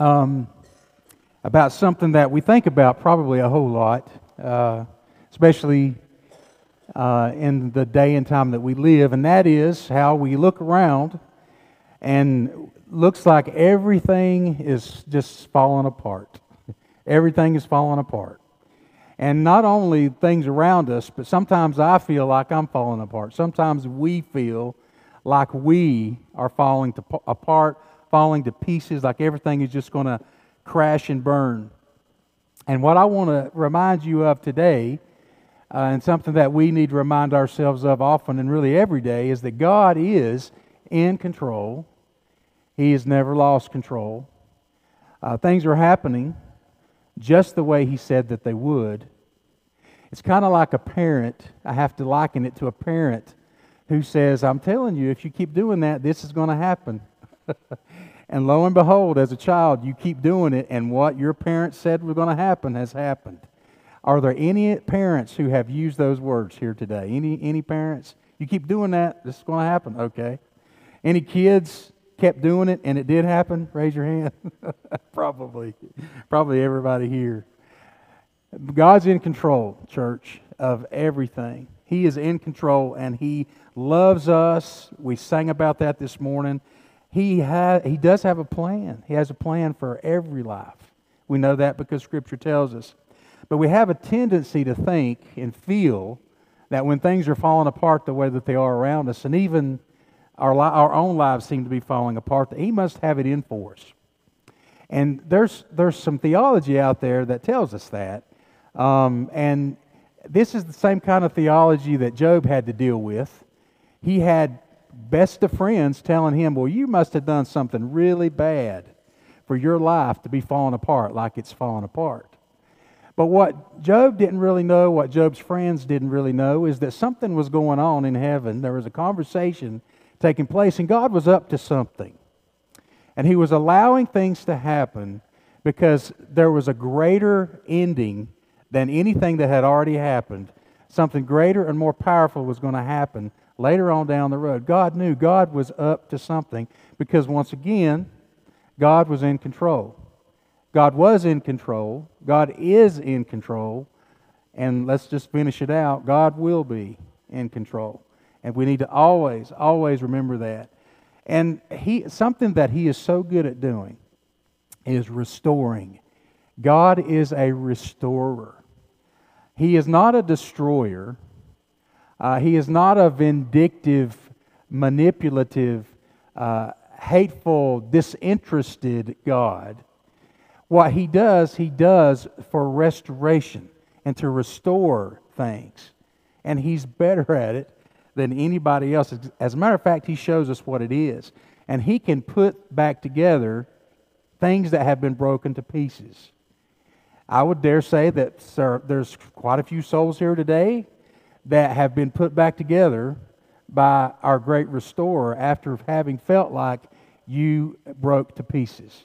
um, about something that we think about probably a whole lot, uh, especially uh, in the day and time that we live, and that is how we look around and looks like everything is just falling apart. everything is falling apart. And not only things around us, but sometimes I feel like I'm falling apart. Sometimes we feel like we are falling to, apart, falling to pieces, like everything is just going to crash and burn. And what I want to remind you of today, uh, and something that we need to remind ourselves of often and really every day, is that God is in control. He has never lost control. Uh, things are happening just the way He said that they would. It's kind of like a parent. I have to liken it to a parent who says, I'm telling you, if you keep doing that, this is going to happen. and lo and behold, as a child, you keep doing it, and what your parents said was going to happen has happened. Are there any parents who have used those words here today? Any, any parents? You keep doing that, this is going to happen. Okay. Any kids kept doing it and it did happen? Raise your hand. Probably. Probably everybody here. God's in control, church, of everything. He is in control and He loves us. We sang about that this morning. He, ha- he does have a plan. He has a plan for every life. We know that because Scripture tells us. But we have a tendency to think and feel that when things are falling apart the way that they are around us, and even our, li- our own lives seem to be falling apart, that He must have it in for us. And there's, there's some theology out there that tells us that. Um, and this is the same kind of theology that Job had to deal with. He had best of friends telling him, Well, you must have done something really bad for your life to be falling apart like it's falling apart. But what Job didn't really know, what Job's friends didn't really know, is that something was going on in heaven. There was a conversation taking place, and God was up to something. And He was allowing things to happen because there was a greater ending than anything that had already happened. Something greater and more powerful was going to happen later on down the road. God knew God was up to something because, once again, God was in control. God was in control. God is in control. And let's just finish it out. God will be in control. And we need to always, always remember that. And he, something that He is so good at doing is restoring. God is a restorer. He is not a destroyer. Uh, he is not a vindictive, manipulative, uh, hateful, disinterested God. What he does, he does for restoration and to restore things. And he's better at it than anybody else. As a matter of fact, he shows us what it is. And he can put back together things that have been broken to pieces. I would dare say that sir, there's quite a few souls here today that have been put back together by our great restorer after having felt like you broke to pieces.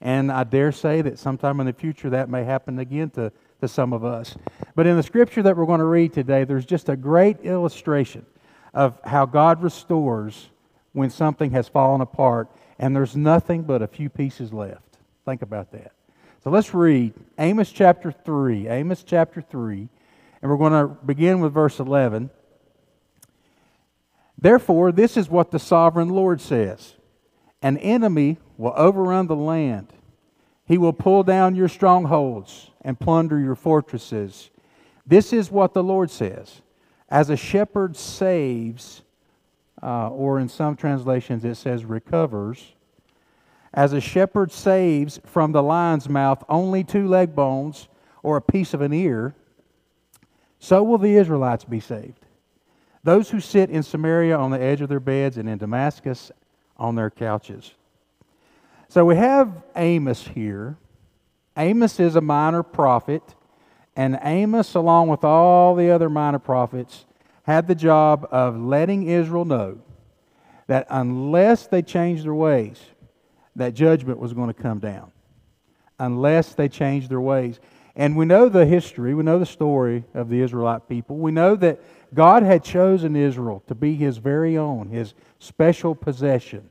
And I dare say that sometime in the future that may happen again to, to some of us. But in the scripture that we're going to read today, there's just a great illustration of how God restores when something has fallen apart and there's nothing but a few pieces left. Think about that. So let's read Amos chapter 3. Amos chapter 3. And we're going to begin with verse 11. Therefore, this is what the sovereign Lord says An enemy will overrun the land, he will pull down your strongholds and plunder your fortresses. This is what the Lord says As a shepherd saves, uh, or in some translations it says recovers as a shepherd saves from the lion's mouth only two leg bones or a piece of an ear, so will the Israelites be saved. Those who sit in Samaria on the edge of their beds and in Damascus on their couches. So we have Amos here. Amos is a minor prophet, and Amos, along with all the other minor prophets, had the job of letting Israel know that unless they changed their ways, that judgment was going to come down unless they changed their ways. And we know the history, we know the story of the Israelite people. We know that God had chosen Israel to be his very own, his special possession.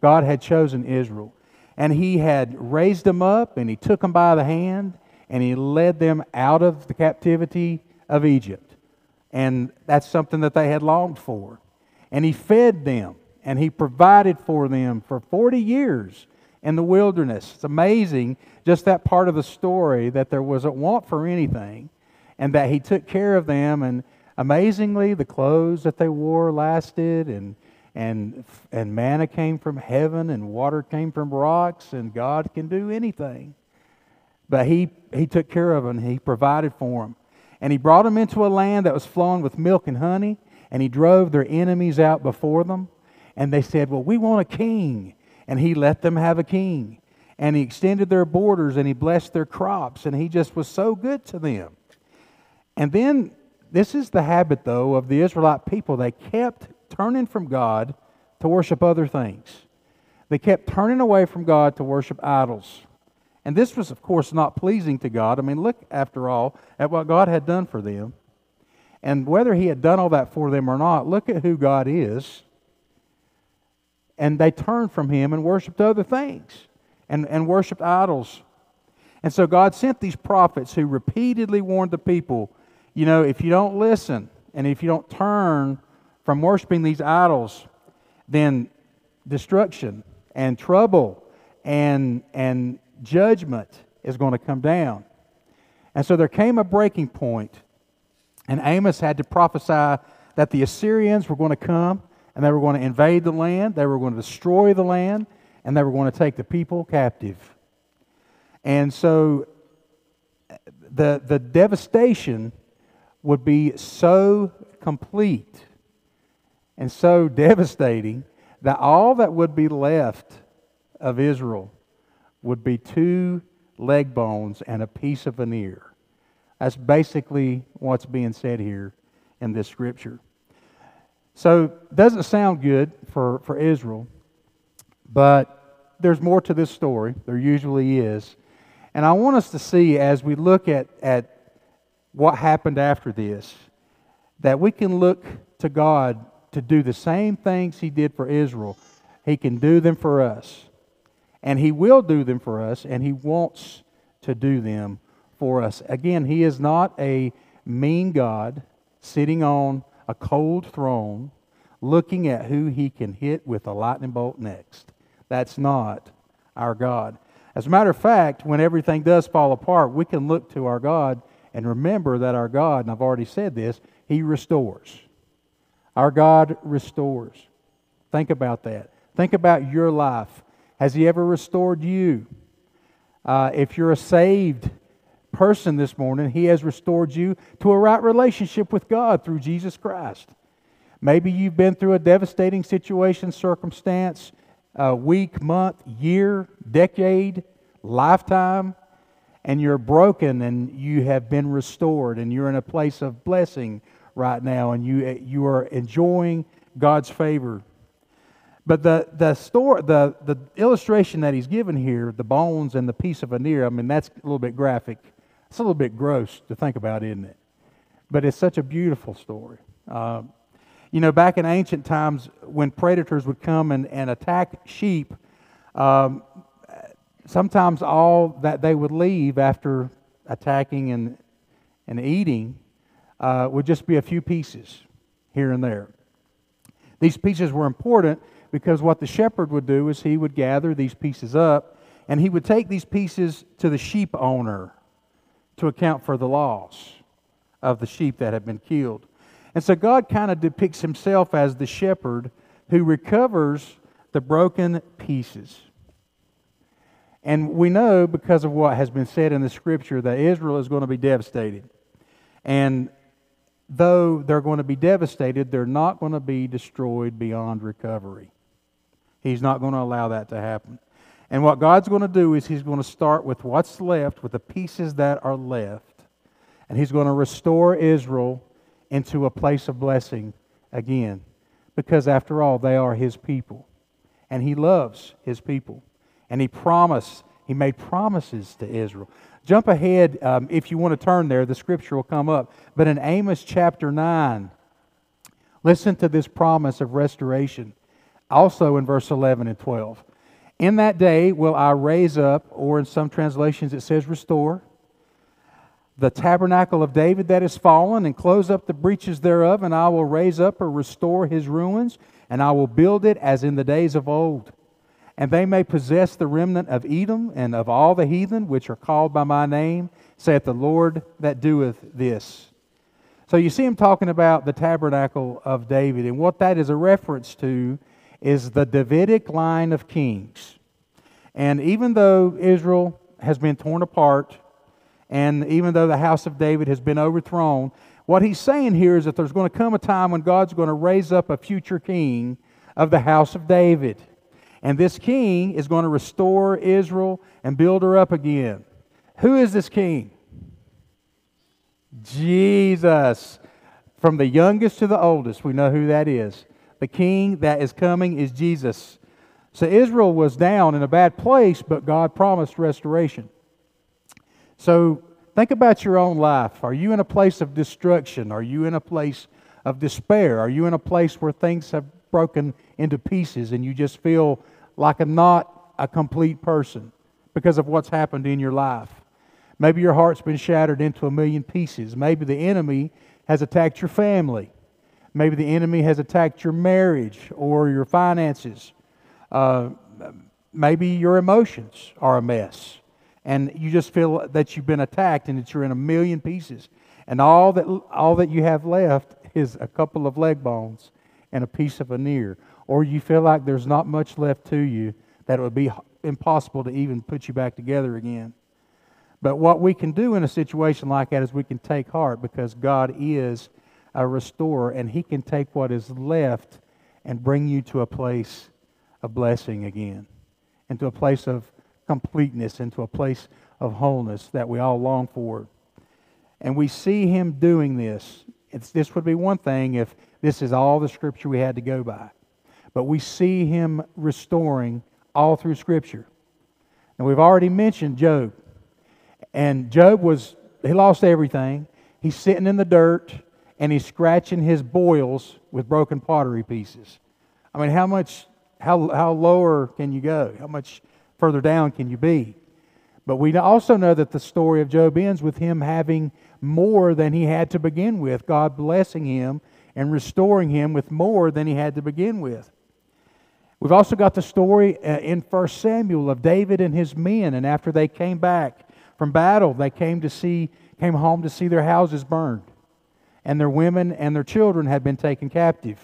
God had chosen Israel. and he had raised them up, and he took them by the hand, and he led them out of the captivity of Egypt. And that's something that they had longed for. And he fed them, and he provided for them for 40 years in the wilderness. It's amazing just that part of the story that there wasn't want for anything and that he took care of them and amazingly the clothes that they wore lasted and and and manna came from heaven and water came from rocks and God can do anything. But he he took care of them, he provided for them. And he brought them into a land that was flowing with milk and honey, and he drove their enemies out before them. And they said, Well, we want a king. And he let them have a king. And he extended their borders and he blessed their crops, and he just was so good to them. And then, this is the habit, though, of the Israelite people. They kept turning from God to worship other things. They kept turning away from God to worship idols. And this was, of course, not pleasing to God. I mean, look, after all, at what God had done for them. And whether He had done all that for them or not, look at who God is. And they turned from Him and worshiped other things and, and worshiped idols. And so God sent these prophets who repeatedly warned the people you know, if you don't listen and if you don't turn from worshiping these idols, then destruction and trouble and, and judgment is going to come down. And so there came a breaking point, and Amos had to prophesy that the Assyrians were going to come and they were going to invade the land, they were going to destroy the land, and they were going to take the people captive. And so the, the devastation would be so complete and so devastating that all that would be left of Israel would be two leg bones and a piece of an ear. That's basically what's being said here in this scripture. So, doesn't sound good for, for Israel, but there's more to this story. There usually is. And I want us to see as we look at, at what happened after this that we can look to God to do the same things He did for Israel. He can do them for us. And He will do them for us, and He wants to do them for us. Again, He is not a mean God sitting on a cold throne looking at who He can hit with a lightning bolt next. That's not our God. As a matter of fact, when everything does fall apart, we can look to our God and remember that our God, and I've already said this, He restores. Our God restores. Think about that. Think about your life. Has He ever restored you? Uh, if you're a saved person this morning, He has restored you to a right relationship with God through Jesus Christ. Maybe you've been through a devastating situation, circumstance, a week, month, year, decade, lifetime and you're broken and you have been restored and you're in a place of blessing right now and you, you are enjoying God's favor. But the, the, story, the, the illustration that he's given here, the bones and the piece of an ear, I mean, that's a little bit graphic. It's a little bit gross to think about, isn't it? But it's such a beautiful story. Uh, you know, back in ancient times, when predators would come and, and attack sheep, um, sometimes all that they would leave after attacking and, and eating uh, would just be a few pieces here and there. These pieces were important because what the shepherd would do is he would gather these pieces up and he would take these pieces to the sheep owner to account for the loss of the sheep that had been killed. And so God kind of depicts himself as the shepherd who recovers the broken pieces. And we know because of what has been said in the scripture that Israel is going to be devastated. And though they're going to be devastated, they're not going to be destroyed beyond recovery. He's not going to allow that to happen. And what God's going to do is He's going to start with what's left, with the pieces that are left. And He's going to restore Israel into a place of blessing again. Because after all, they are His people. And He loves His people. And he promised, he made promises to Israel. Jump ahead um, if you want to turn there, the scripture will come up. But in Amos chapter 9, listen to this promise of restoration. Also in verse 11 and 12. In that day will I raise up, or in some translations it says restore, the tabernacle of David that is fallen, and close up the breaches thereof, and I will raise up or restore his ruins, and I will build it as in the days of old. And they may possess the remnant of Edom and of all the heathen which are called by my name, saith the Lord that doeth this. So you see him talking about the tabernacle of David, and what that is a reference to is the Davidic line of kings. And even though Israel has been torn apart, and even though the house of David has been overthrown, what he's saying here is that there's going to come a time when God's going to raise up a future king of the house of David. And this king is going to restore Israel and build her up again. Who is this king? Jesus. From the youngest to the oldest, we know who that is. The king that is coming is Jesus. So Israel was down in a bad place, but God promised restoration. So think about your own life. Are you in a place of destruction? Are you in a place of despair? Are you in a place where things have broken into pieces and you just feel like a not a complete person because of what's happened in your life? Maybe your heart's been shattered into a million pieces. Maybe the enemy has attacked your family. Maybe the enemy has attacked your marriage or your finances. Uh, maybe your emotions are a mess. And you just feel that you've been attacked and that you're in a million pieces. And all that, all that you have left is a couple of leg bones and a piece of veneer. Or you feel like there's not much left to you that it would be impossible to even put you back together again. But what we can do in a situation like that is we can take heart because God is a restorer and He can take what is left and bring you to a place of blessing again, into a place of completeness, into a place of wholeness that we all long for. And we see Him doing this. It's, this would be one thing if this is all the Scripture we had to go by. But we see Him restoring all through Scripture. And we've already mentioned Job. And Job was, he lost everything. He's sitting in the dirt and he's scratching his boils with broken pottery pieces. I mean, how much, how, how lower can you go? How much further down can you be? But we also know that the story of Job ends with him having more than he had to begin with, God blessing him and restoring him with more than he had to begin with. We've also got the story uh, in 1 Samuel of David and his men, and after they came back from battle. They came to see, came home to see their houses burned, and their women and their children had been taken captive.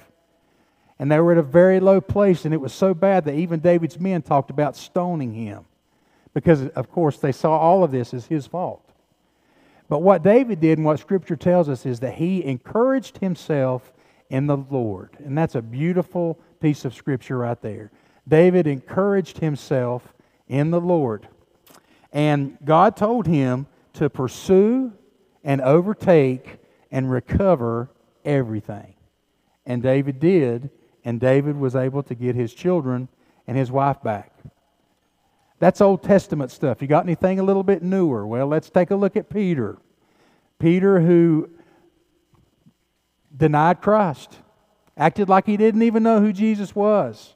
And they were at a very low place, and it was so bad that even David's men talked about stoning him. Because, of course, they saw all of this as his fault. But what David did and what Scripture tells us is that he encouraged himself in the Lord. And that's a beautiful piece of Scripture right there. David encouraged himself in the Lord. And God told him to pursue and overtake and recover everything. And David did, and David was able to get his children and his wife back. That's Old Testament stuff. You got anything a little bit newer? Well, let's take a look at Peter. Peter, who denied Christ, acted like he didn't even know who Jesus was.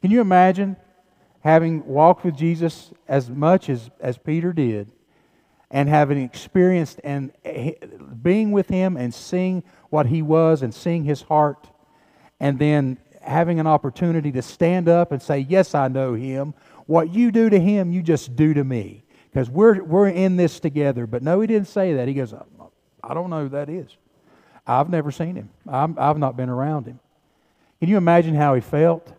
Can you imagine having walked with Jesus as much as, as Peter did, and having experienced and eh, being with him and seeing what he was and seeing his heart, and then having an opportunity to stand up and say, Yes, I know him. What you do to him, you just do to me. Because we're, we're in this together. But no, he didn't say that. He goes, uh, I don't know who that is. I've never seen him, i I've not been around him. Can you imagine how he felt?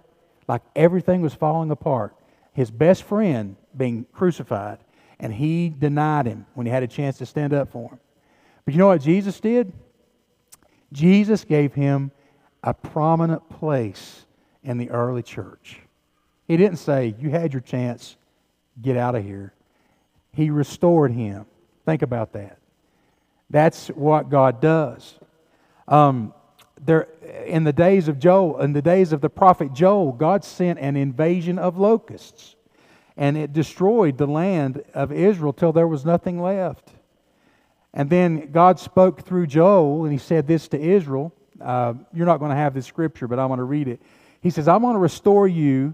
like everything was falling apart. His best friend being crucified, and he denied him when he had a chance to stand up for him. But you know what Jesus did? Jesus gave him a prominent place in the early church. He didn't say, You had your chance, get out of here. He restored him. Think about that. That's what God does. Um, there, in the days of Joel, in the days of the prophet Joel, God sent an invasion of locusts, and it destroyed the land of Israel till there was nothing left. And then God spoke through Joel, and he said this to Israel. Uh, you're not going to have this scripture, but I'm going to read it. He says, I'm going to restore you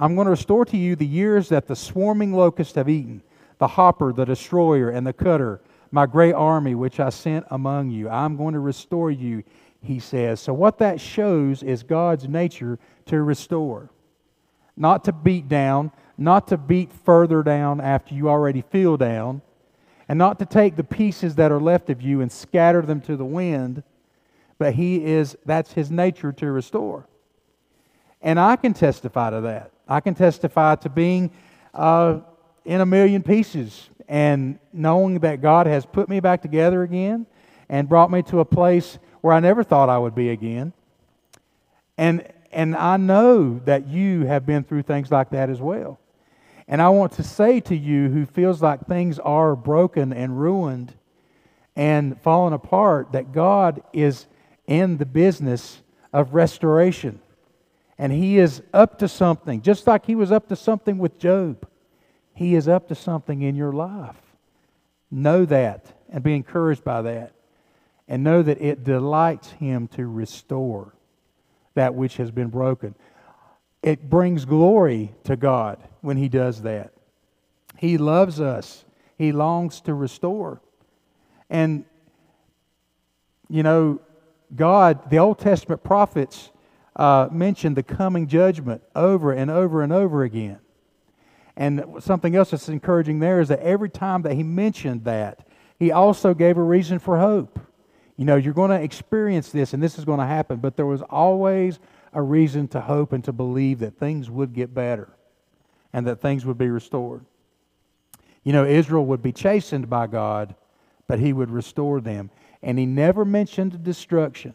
I'm going to restore to you the years that the swarming locusts have eaten, the hopper, the destroyer, and the cutter, my great army which I sent among you. I'm going to restore you, he says. So, what that shows is God's nature to restore, not to beat down, not to beat further down after you already feel down, and not to take the pieces that are left of you and scatter them to the wind, but he is that's his nature to restore. And I can testify to that. I can testify to being uh, in a million pieces and knowing that God has put me back together again and brought me to a place where I never thought I would be again. And, and I know that you have been through things like that as well. And I want to say to you who feels like things are broken and ruined and falling apart that God is in the business of restoration. And He is up to something, just like He was up to something with Job. He is up to something in your life. Know that and be encouraged by that. And know that it delights Him to restore that which has been broken. It brings glory to God when He does that. He loves us, He longs to restore. And, you know, God, the Old Testament prophets uh, mentioned the coming judgment over and over and over again. And something else that's encouraging there is that every time that he mentioned that, he also gave a reason for hope. You know, you're going to experience this and this is going to happen, but there was always a reason to hope and to believe that things would get better and that things would be restored. You know, Israel would be chastened by God, but he would restore them. And he never mentioned destruction,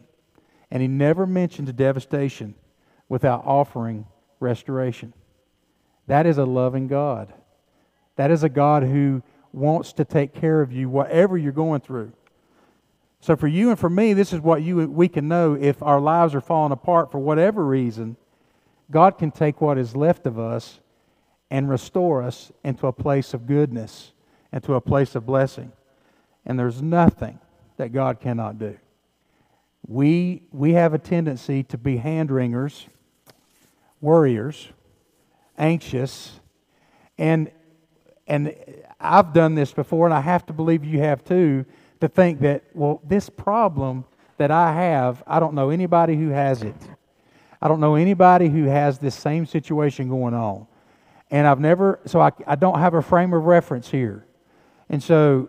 and he never mentioned devastation without offering restoration. That is a loving God. That is a God who wants to take care of you, whatever you're going through. So, for you and for me, this is what you, we can know if our lives are falling apart for whatever reason. God can take what is left of us and restore us into a place of goodness and to a place of blessing. And there's nothing that God cannot do. We, we have a tendency to be hand wringers, worriers, anxious, and, and I've done this before, and I have to believe you have too, to think that, well, this problem that I have, I don't know anybody who has it. I don't know anybody who has this same situation going on. And I've never, so I, I don't have a frame of reference here. And so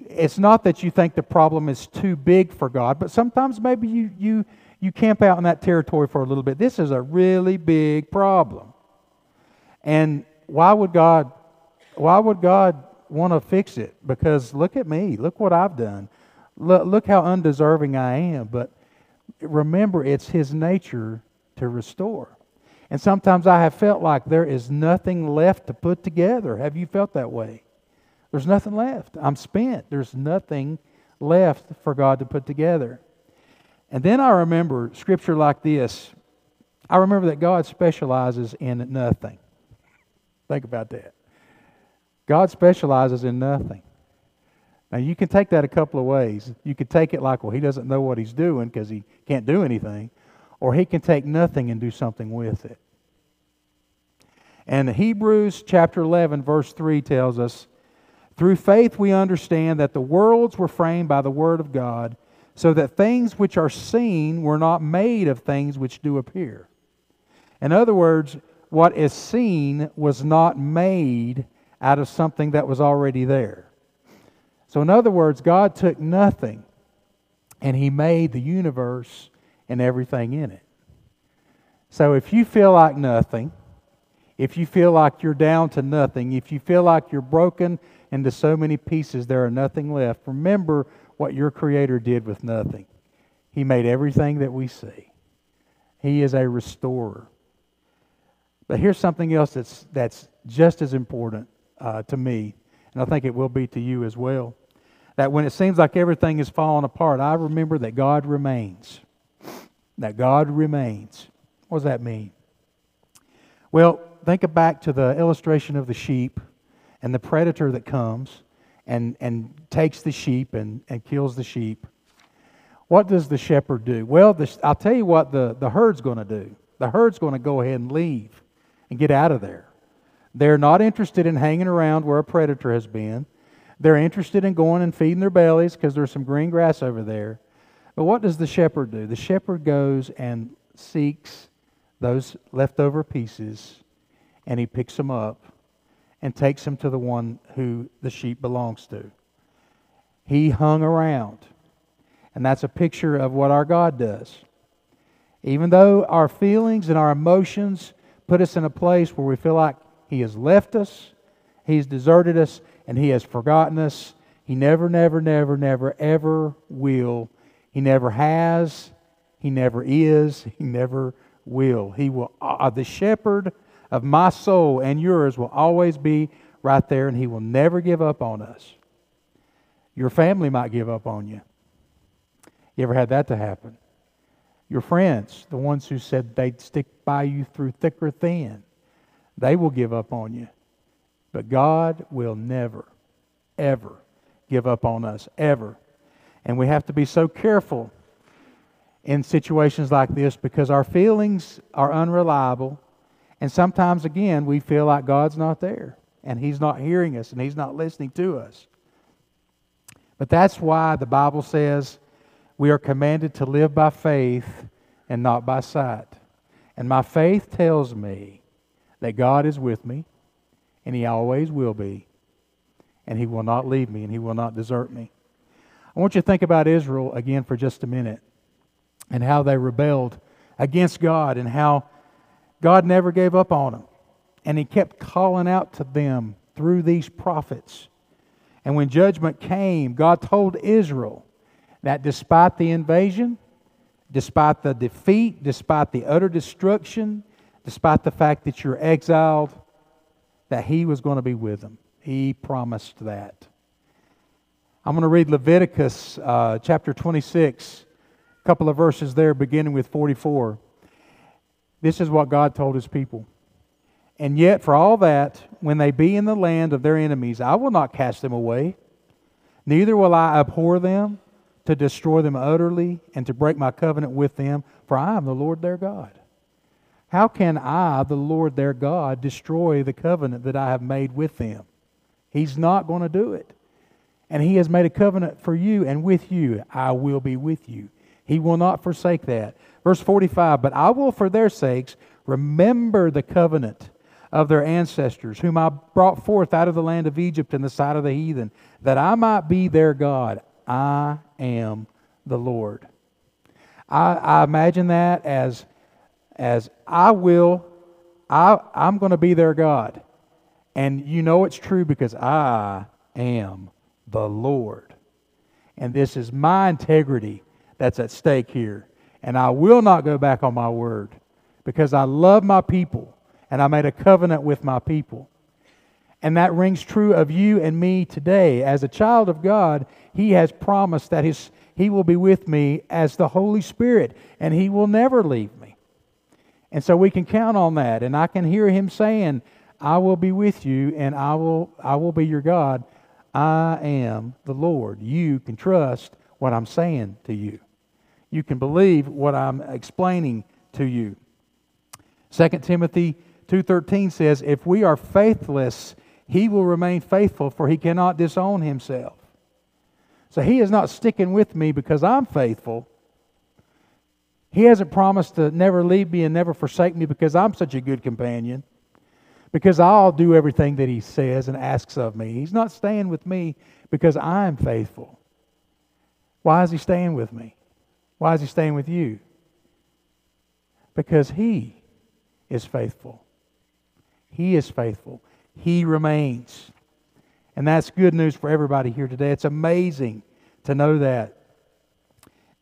it's not that you think the problem is too big for God, but sometimes maybe you, you, you camp out in that territory for a little bit. This is a really big problem. And why would God, why would God want to fix it? Because look at me. Look what I've done. Look, look how undeserving I am. But remember, it's His nature to restore. And sometimes I have felt like there is nothing left to put together. Have you felt that way? There's nothing left. I'm spent. There's nothing left for God to put together. And then I remember scripture like this. I remember that God specializes in nothing. Think about that. God specializes in nothing. Now, you can take that a couple of ways. You could take it like, well, he doesn't know what he's doing because he can't do anything or he can take nothing and do something with it. And Hebrews chapter 11, verse 3 tells us through faith we understand that the worlds were framed by the Word of God, so that things which are seen were not made of things which do appear. In other words, what is seen was not made out of something that was already there. So, in other words, God took nothing and He made the universe and everything in it. So if you feel like nothing, if you feel like you're down to nothing, if you feel like you're broken into so many pieces, there are nothing left, remember what your Creator did with nothing. He made everything that we see. He is a restorer. But here's something else that's, that's just as important uh, to me, and I think it will be to you as well. That when it seems like everything is falling apart, I remember that God remains that God remains. What does that mean? Well, think back to the illustration of the sheep and the predator that comes and, and takes the sheep and, and kills the sheep. What does the shepherd do? Well, the, I'll tell you what the, the herd's going to do. The herd's going to go ahead and leave. and get out of there. They're not interested in hanging around where a predator has been. They're interested in going and feeding their bellies because there's some green grass over there. But what does the shepherd do? The shepherd goes and seeks those leftover pieces and he picks them up and takes them to the one who the sheep belongs to. He hung around. And that's a picture of what our God does. Even though our feelings and our emotions put us in a place where we feel like He has left us, He's deserted us, and He has forgotten us, He never, never, never, never, ever will. He never has. He never is. He never will. He will, uh, the shepherd of my soul and yours will always be right there, and He will never give up on us. Your family might give up on you. You ever had that to happen? Your friends, the ones who said they'd stick by you through thick or thin, they will give up on you. But God will never, ever give up on us, ever. And we have to be so careful in situations like this because our feelings are unreliable. And sometimes, again, we feel like God's not there and He's not hearing us and He's not listening to us. But that's why the Bible says we are commanded to live by faith and not by sight. And my faith tells me that God is with me and He always will be. And He will not leave me and He will not desert me. I want you to think about Israel again for just a minute and how they rebelled against God and how God never gave up on them. And He kept calling out to them through these prophets. And when judgment came, God told Israel that despite the invasion, despite the defeat, despite the utter destruction, despite the fact that you're exiled, that He was going to be with them. He promised that. I'm going to read Leviticus uh, chapter 26, a couple of verses there, beginning with 44. This is what God told His people. And yet, for all that, when they be in the land of their enemies, I will not cast them away, neither will I abhor them to destroy them utterly and to break my covenant with them, for I am the Lord their God. How can I, the Lord their God, destroy the covenant that I have made with them? He's not going to do it. And He has made a covenant for you and with you. I will be with you. He will not forsake that. Verse 45 But I will, for their sakes, remember the covenant of their ancestors, whom I brought forth out of the land of Egypt in the sight of the heathen, that I might be their God. I am the Lord. I, I imagine that as, as I will, I, I'm going to be their God. And you know it's true because I am the Lord. And this is my integrity that's at stake here. And I will not go back on my word because I love my people and I made a covenant with my people. And that rings true of you and me today. As a child of God, He has promised that his, He will be with me as the Holy Spirit, and He will never leave me. And so we can count on that. And I can hear Him saying, I will be with you, and I will, I will be your God. I am the Lord. You can trust what I'm saying to you. You can believe what I'm explaining to you. 2 Timothy 2:13 says, "If we are faithless, he will remain faithful, for he cannot disown himself." So he is not sticking with me because I'm faithful. He hasn't promised to never leave me and never forsake me because I'm such a good companion. Because I'll do everything that he says and asks of me. He's not staying with me because I'm faithful. Why is he staying with me? Why is he staying with you? Because he is faithful. He is faithful. He remains. And that's good news for everybody here today. It's amazing to know that.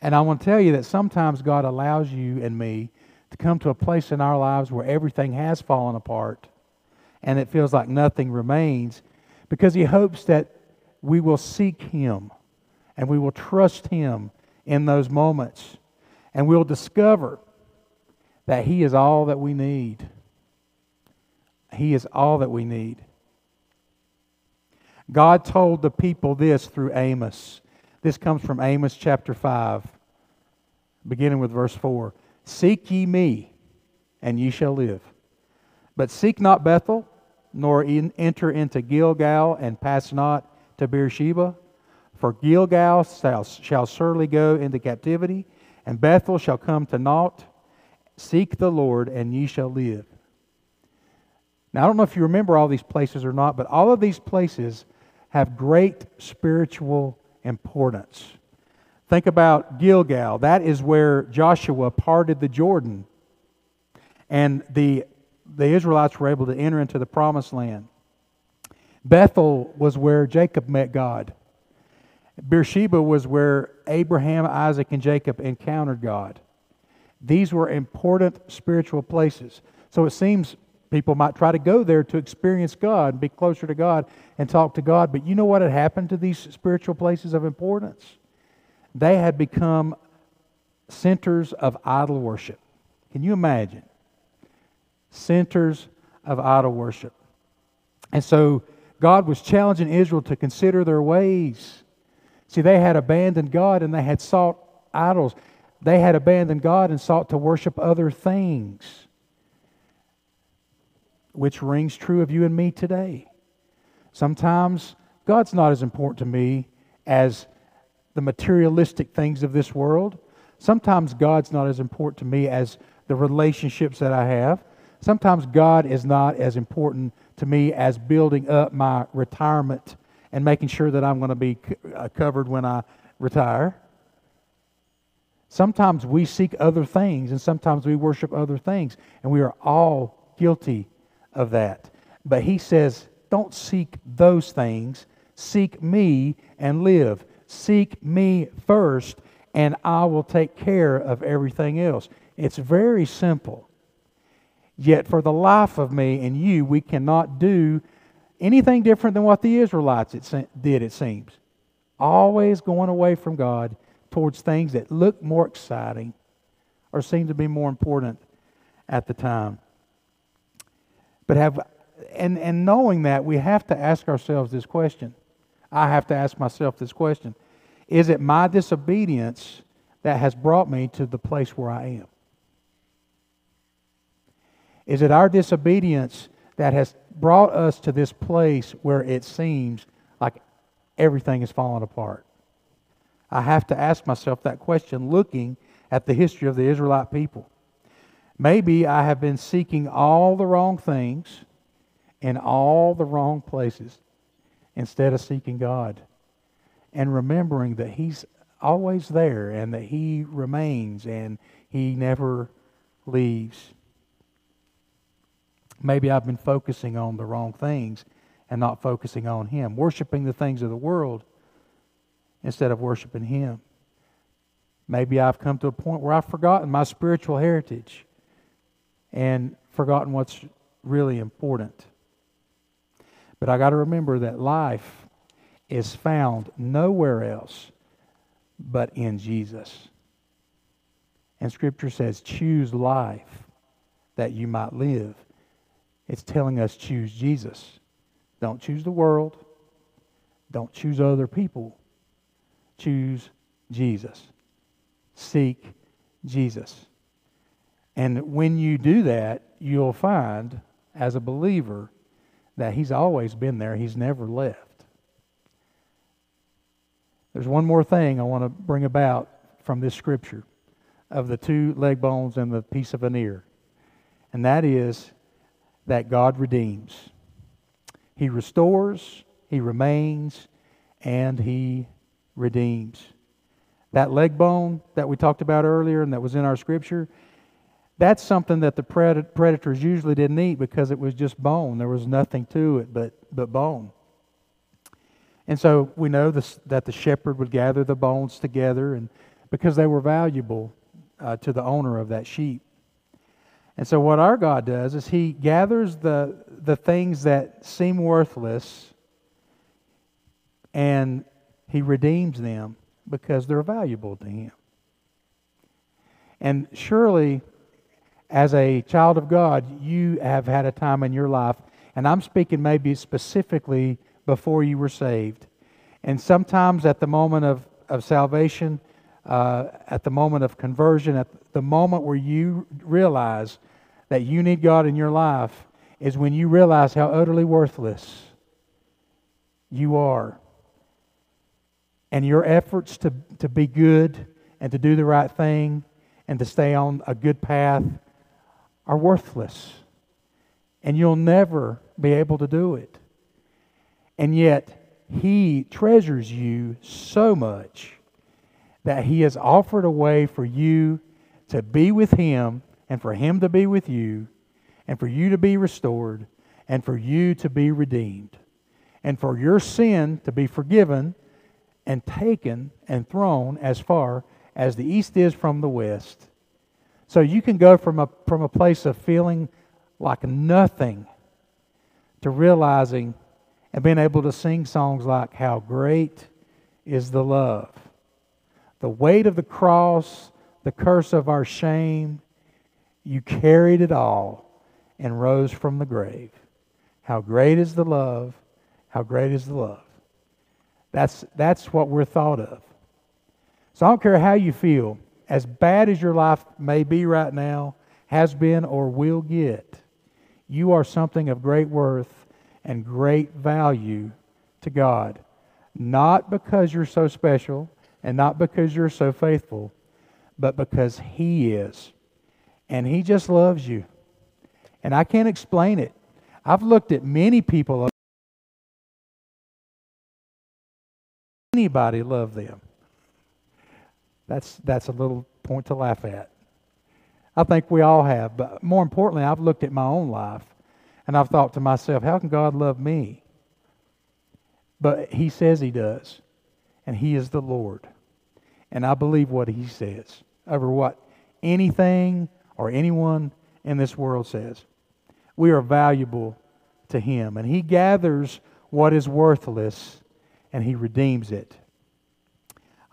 And I want to tell you that sometimes God allows you and me to come to a place in our lives where everything has fallen apart and it feels like nothing remains because He hopes that we will seek Him and we will trust Him in those moments and we'll discover that He is all that we need. He is all that we need. God told the people this through Amos. This comes from Amos chapter 5, beginning with verse 4. Seek ye me, and ye shall live. But seek not Bethel, nor in, enter into Gilgal, and pass not to Beersheba. For Gilgal shall, shall surely go into captivity, and Bethel shall come to naught. Seek the Lord, and ye shall live. Now, I don't know if you remember all these places or not, but all of these places have great spiritual importance. Think about Gilgal. That is where Joshua parted the Jordan, and the, the Israelites were able to enter into the promised land. Bethel was where Jacob met God. Beersheba was where Abraham, Isaac, and Jacob encountered God. These were important spiritual places. So it seems people might try to go there to experience God, be closer to God, and talk to God. But you know what had happened to these spiritual places of importance? They had become centers of idol worship. Can you imagine? Centers of idol worship. And so God was challenging Israel to consider their ways. See, they had abandoned God and they had sought idols. They had abandoned God and sought to worship other things, which rings true of you and me today. Sometimes God's not as important to me as the materialistic things of this world. Sometimes God's not as important to me as the relationships that I have. Sometimes God is not as important to me as building up my retirement and making sure that I'm going to be uh, covered when I retire. Sometimes we seek other things and sometimes we worship other things, and we are all guilty of that. But he says, don't seek those things, seek me and live. Seek me first, and I will take care of everything else. It's very simple. Yet, for the life of me and you, we cannot do anything different than what the Israelites did, it seems. Always going away from God towards things that look more exciting or seem to be more important at the time. But have and, and knowing that, we have to ask ourselves this question. I have to ask myself this question Is it my disobedience that has brought me to the place where I am? Is it our disobedience that has brought us to this place where it seems like everything is falling apart? I have to ask myself that question looking at the history of the Israelite people. Maybe I have been seeking all the wrong things in all the wrong places instead of seeking God and remembering that He's always there and that He remains and He never leaves. Maybe I've been focusing on the wrong things and not focusing on Him, worshiping the things of the world instead of worshiping Him. Maybe I've come to a point where I've forgotten my spiritual heritage and forgotten what's really important. But I got to remember that life is found nowhere else but in Jesus. And Scripture says, choose life that you might live. It's telling us choose Jesus. Don't choose the world. Don't choose other people. Choose Jesus. Seek Jesus. And when you do that, you'll find, as a believer, that He's always been there, He's never left. There's one more thing I want to bring about from this scripture of the two leg bones and the piece of an ear, and that is that God redeems. He restores, He remains, and He redeems. That leg bone that we talked about earlier and that was in our scripture, that's something that the predators usually didn't eat because it was just bone. There was nothing to it but, but bone. And so we know this, that the shepherd would gather the bones together and because they were valuable uh, to the owner of that sheep. And so what our God does is he gathers the, the things that seem worthless and he redeems them because they're valuable to him. And surely as a child of God, you have had a time in your life, and I'm speaking maybe specifically before you were saved. And sometimes at the moment of, of salvation, uh, at the moment of conversion, at the moment where you realize that you need God in your life, is when you realize how utterly worthless you are. And your efforts to, to be good and to do the right thing and to stay on a good path are worthless. And you'll never be able to do it. And yet, He treasures you so much that He has offered a way for you to be with Him and for Him to be with you and for you to be restored and for you to be redeemed and for your sin to be forgiven and taken and thrown as far as the east is from the west. So you can go from a, from a place of feeling like nothing to realizing and being able to sing songs like How Great is the Love. The weight of the cross, the curse of our shame, you carried it all and rose from the grave. How great is the love! How great is the love! That's, that's what we're thought of. So I don't care how you feel, as bad as your life may be right now, has been, or will get, you are something of great worth and great value to God. Not because you're so special and not because you're so faithful, but because He is and He just loves you. And I can't explain it. I've looked at many people. Anybody love them? That's, that's a little point to laugh at. I think we all have. But more importantly, I've looked at my own life and I've thought to myself, how can God love me? But He says He does. And He is the Lord. And I believe what He says over what anything or anyone in this world says. We are valuable to Him, and He gathers what is worthless and He redeems it.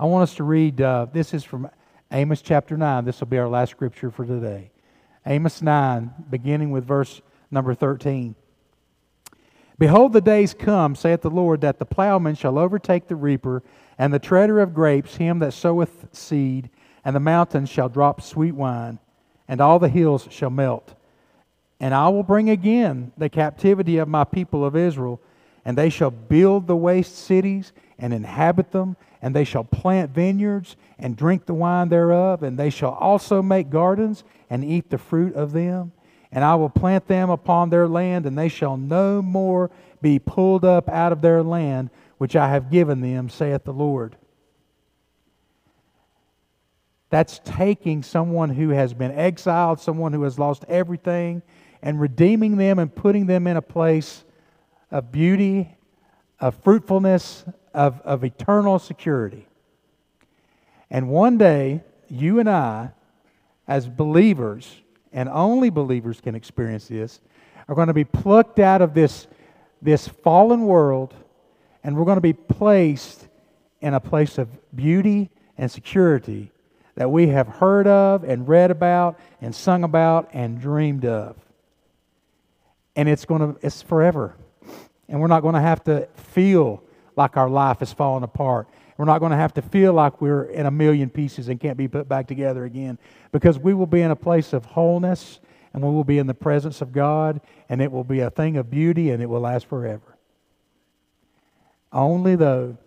I want us to read, uh, this is from Amos chapter 9. This will be our last scripture for today. Amos 9, beginning with verse number 13. Behold, the days come, saith the Lord, that the plowman shall overtake the reaper, and the treader of grapes him that soweth seed, and the mountains shall drop sweet wine, and all the hills shall melt. And I will bring again the captivity of my people of Israel, and they shall build the waste cities and inhabit them, and they shall plant vineyards and drink the wine thereof, and they shall also make gardens and eat the fruit of them. And I will plant them upon their land, and they shall no more be pulled up out of their land which I have given them, saith the Lord. That's taking someone who has been exiled, someone who has lost everything, and redeeming them and putting them in a place of beauty, of fruitfulness, of, of eternal security. And one day, you and I, as believers, and only believers can experience this, are going to be plucked out of this, this fallen world, and we're going to be placed in a place of beauty and security that we have heard of and read about and sung about and dreamed of. And it's going to it's forever. And we're not going to have to feel like our life is falling apart. We're not going to have to feel like we're in a million pieces and can't be put back together again because we will be in a place of wholeness and we will be in the presence of God and it will be a thing of beauty and it will last forever. Only though,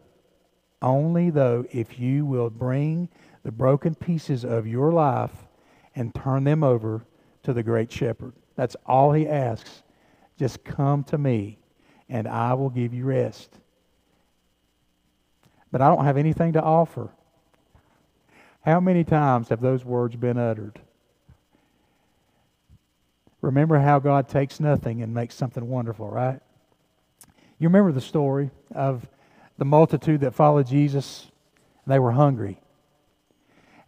only though, if you will bring the broken pieces of your life and turn them over to the great shepherd. That's all he asks. Just come to me and I will give you rest. But I don't have anything to offer. How many times have those words been uttered? Remember how God takes nothing and makes something wonderful, right? You remember the story of the multitude that followed Jesus? They were hungry.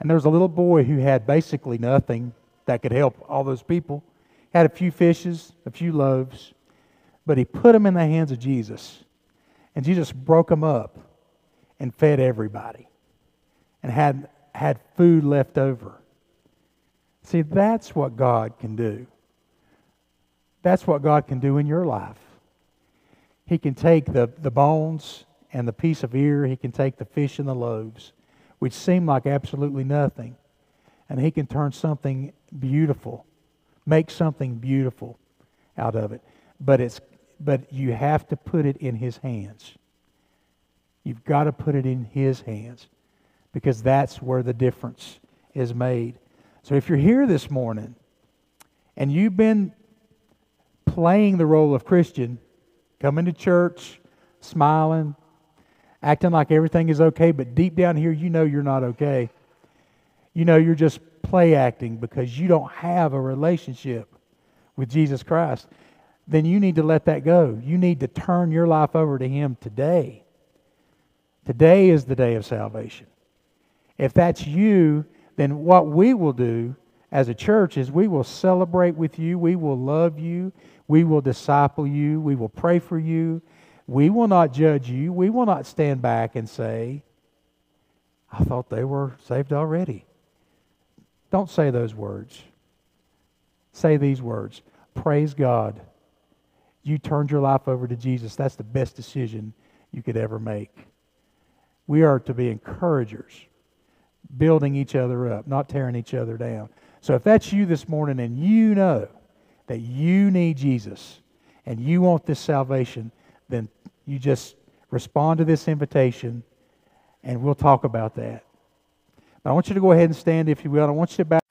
And there was a little boy who had basically nothing that could help all those people. Had a few fishes, a few loaves, but he put them in the hands of Jesus. And Jesus broke them up and fed everybody and had, had food left over. See, that's what God can do. That's what God can do in your life. He can take the, the bones and the piece of ear, He can take the fish and the loaves, which seem like absolutely nothing. And He can turn something beautiful, make something beautiful out of it. but it's but you have to put it in his hands. You've got to put it in his hands because that's where the difference is made. So if you're here this morning and you've been playing the role of Christian, coming to church, smiling, acting like everything is okay, but deep down here you know you're not okay. You know you're just play acting because you don't have a relationship with Jesus Christ. Then you need to let that go. You need to turn your life over to Him today. Today is the day of salvation. If that's you, then what we will do as a church is we will celebrate with you, we will love you, we will disciple you, we will pray for you. We will not judge you. We will not stand back and say, I thought they were saved already. Don't say those words. Say these words Praise God. You turned your life over to Jesus. That's the best decision you could ever make. We are to be encouragers, building each other up, not tearing each other down. So if that's you this morning and you know that you need Jesus and you want this salvation, then you just respond to this invitation and we'll talk about that. But I want you to go ahead and stand if you will. I want you to back.